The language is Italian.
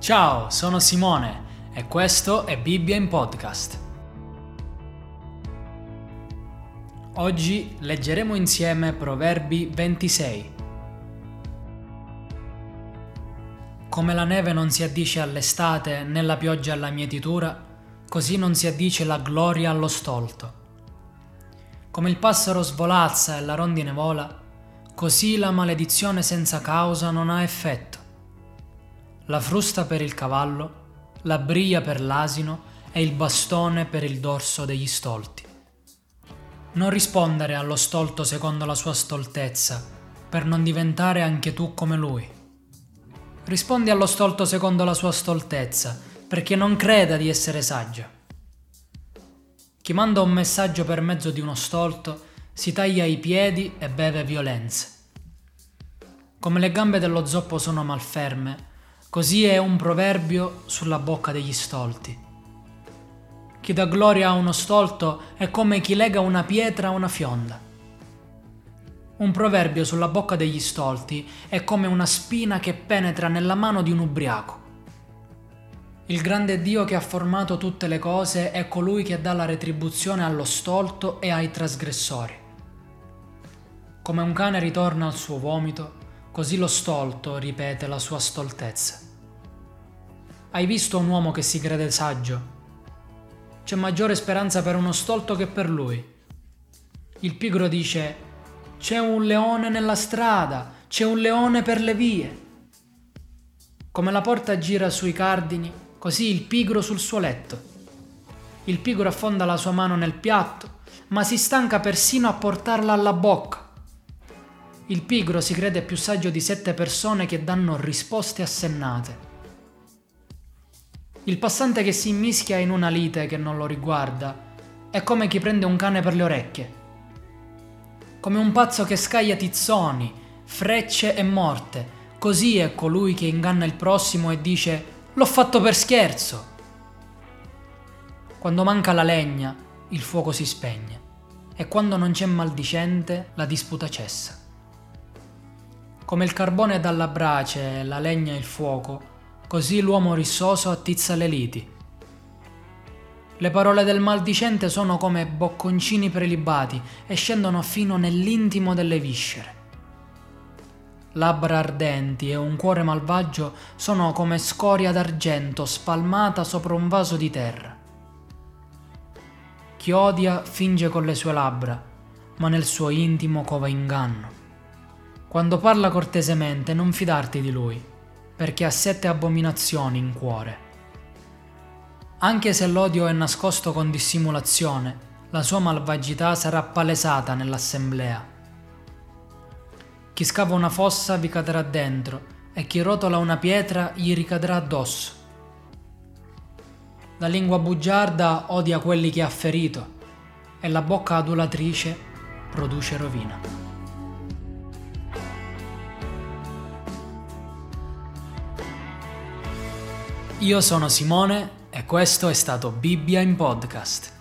Ciao, sono Simone e questo è Bibbia in podcast. Oggi leggeremo insieme Proverbi 26. Come la neve non si addice all'estate né la pioggia alla mietitura, così non si addice la gloria allo stolto. Come il passero svolazza e la rondine vola, così la maledizione senza causa non ha effetto la frusta per il cavallo, la briglia per l'asino e il bastone per il dorso degli stolti. Non rispondere allo stolto secondo la sua stoltezza, per non diventare anche tu come lui. Rispondi allo stolto secondo la sua stoltezza, perché non creda di essere saggio. Chi manda un messaggio per mezzo di uno stolto si taglia i piedi e beve violenze. Come le gambe dello zoppo sono malferme, Così è un proverbio sulla bocca degli stolti. Chi dà gloria a uno stolto è come chi lega una pietra a una fionda. Un proverbio sulla bocca degli stolti è come una spina che penetra nella mano di un ubriaco. Il grande Dio che ha formato tutte le cose è colui che dà la retribuzione allo stolto e ai trasgressori. Come un cane ritorna al suo vomito, Così lo stolto ripete la sua stoltezza. Hai visto un uomo che si crede saggio? C'è maggiore speranza per uno stolto che per lui. Il pigro dice, c'è un leone nella strada, c'è un leone per le vie. Come la porta gira sui cardini, così il pigro sul suo letto. Il pigro affonda la sua mano nel piatto, ma si stanca persino a portarla alla bocca. Il pigro si crede più saggio di sette persone che danno risposte assennate. Il passante che si immischia in una lite che non lo riguarda è come chi prende un cane per le orecchie. Come un pazzo che scaglia tizzoni, frecce e morte, così è colui che inganna il prossimo e dice l'ho fatto per scherzo. Quando manca la legna, il fuoco si spegne e quando non c'è maldicente, la disputa cessa. Come il carbone dalla brace, la legna e il fuoco, così l'uomo rissoso attizza le liti. Le parole del maldicente sono come bocconcini prelibati e scendono fino nell'intimo delle viscere. Labbra ardenti e un cuore malvagio sono come scoria d'argento spalmata sopra un vaso di terra. Chi odia finge con le sue labbra, ma nel suo intimo cova inganno. Quando parla cortesemente non fidarti di lui, perché ha sette abominazioni in cuore. Anche se l'odio è nascosto con dissimulazione, la sua malvagità sarà palesata nell'assemblea. Chi scava una fossa vi cadrà dentro e chi rotola una pietra gli ricadrà addosso. La lingua bugiarda odia quelli che ha ferito e la bocca adulatrice produce rovina. Io sono Simone e questo è stato Bibbia in podcast.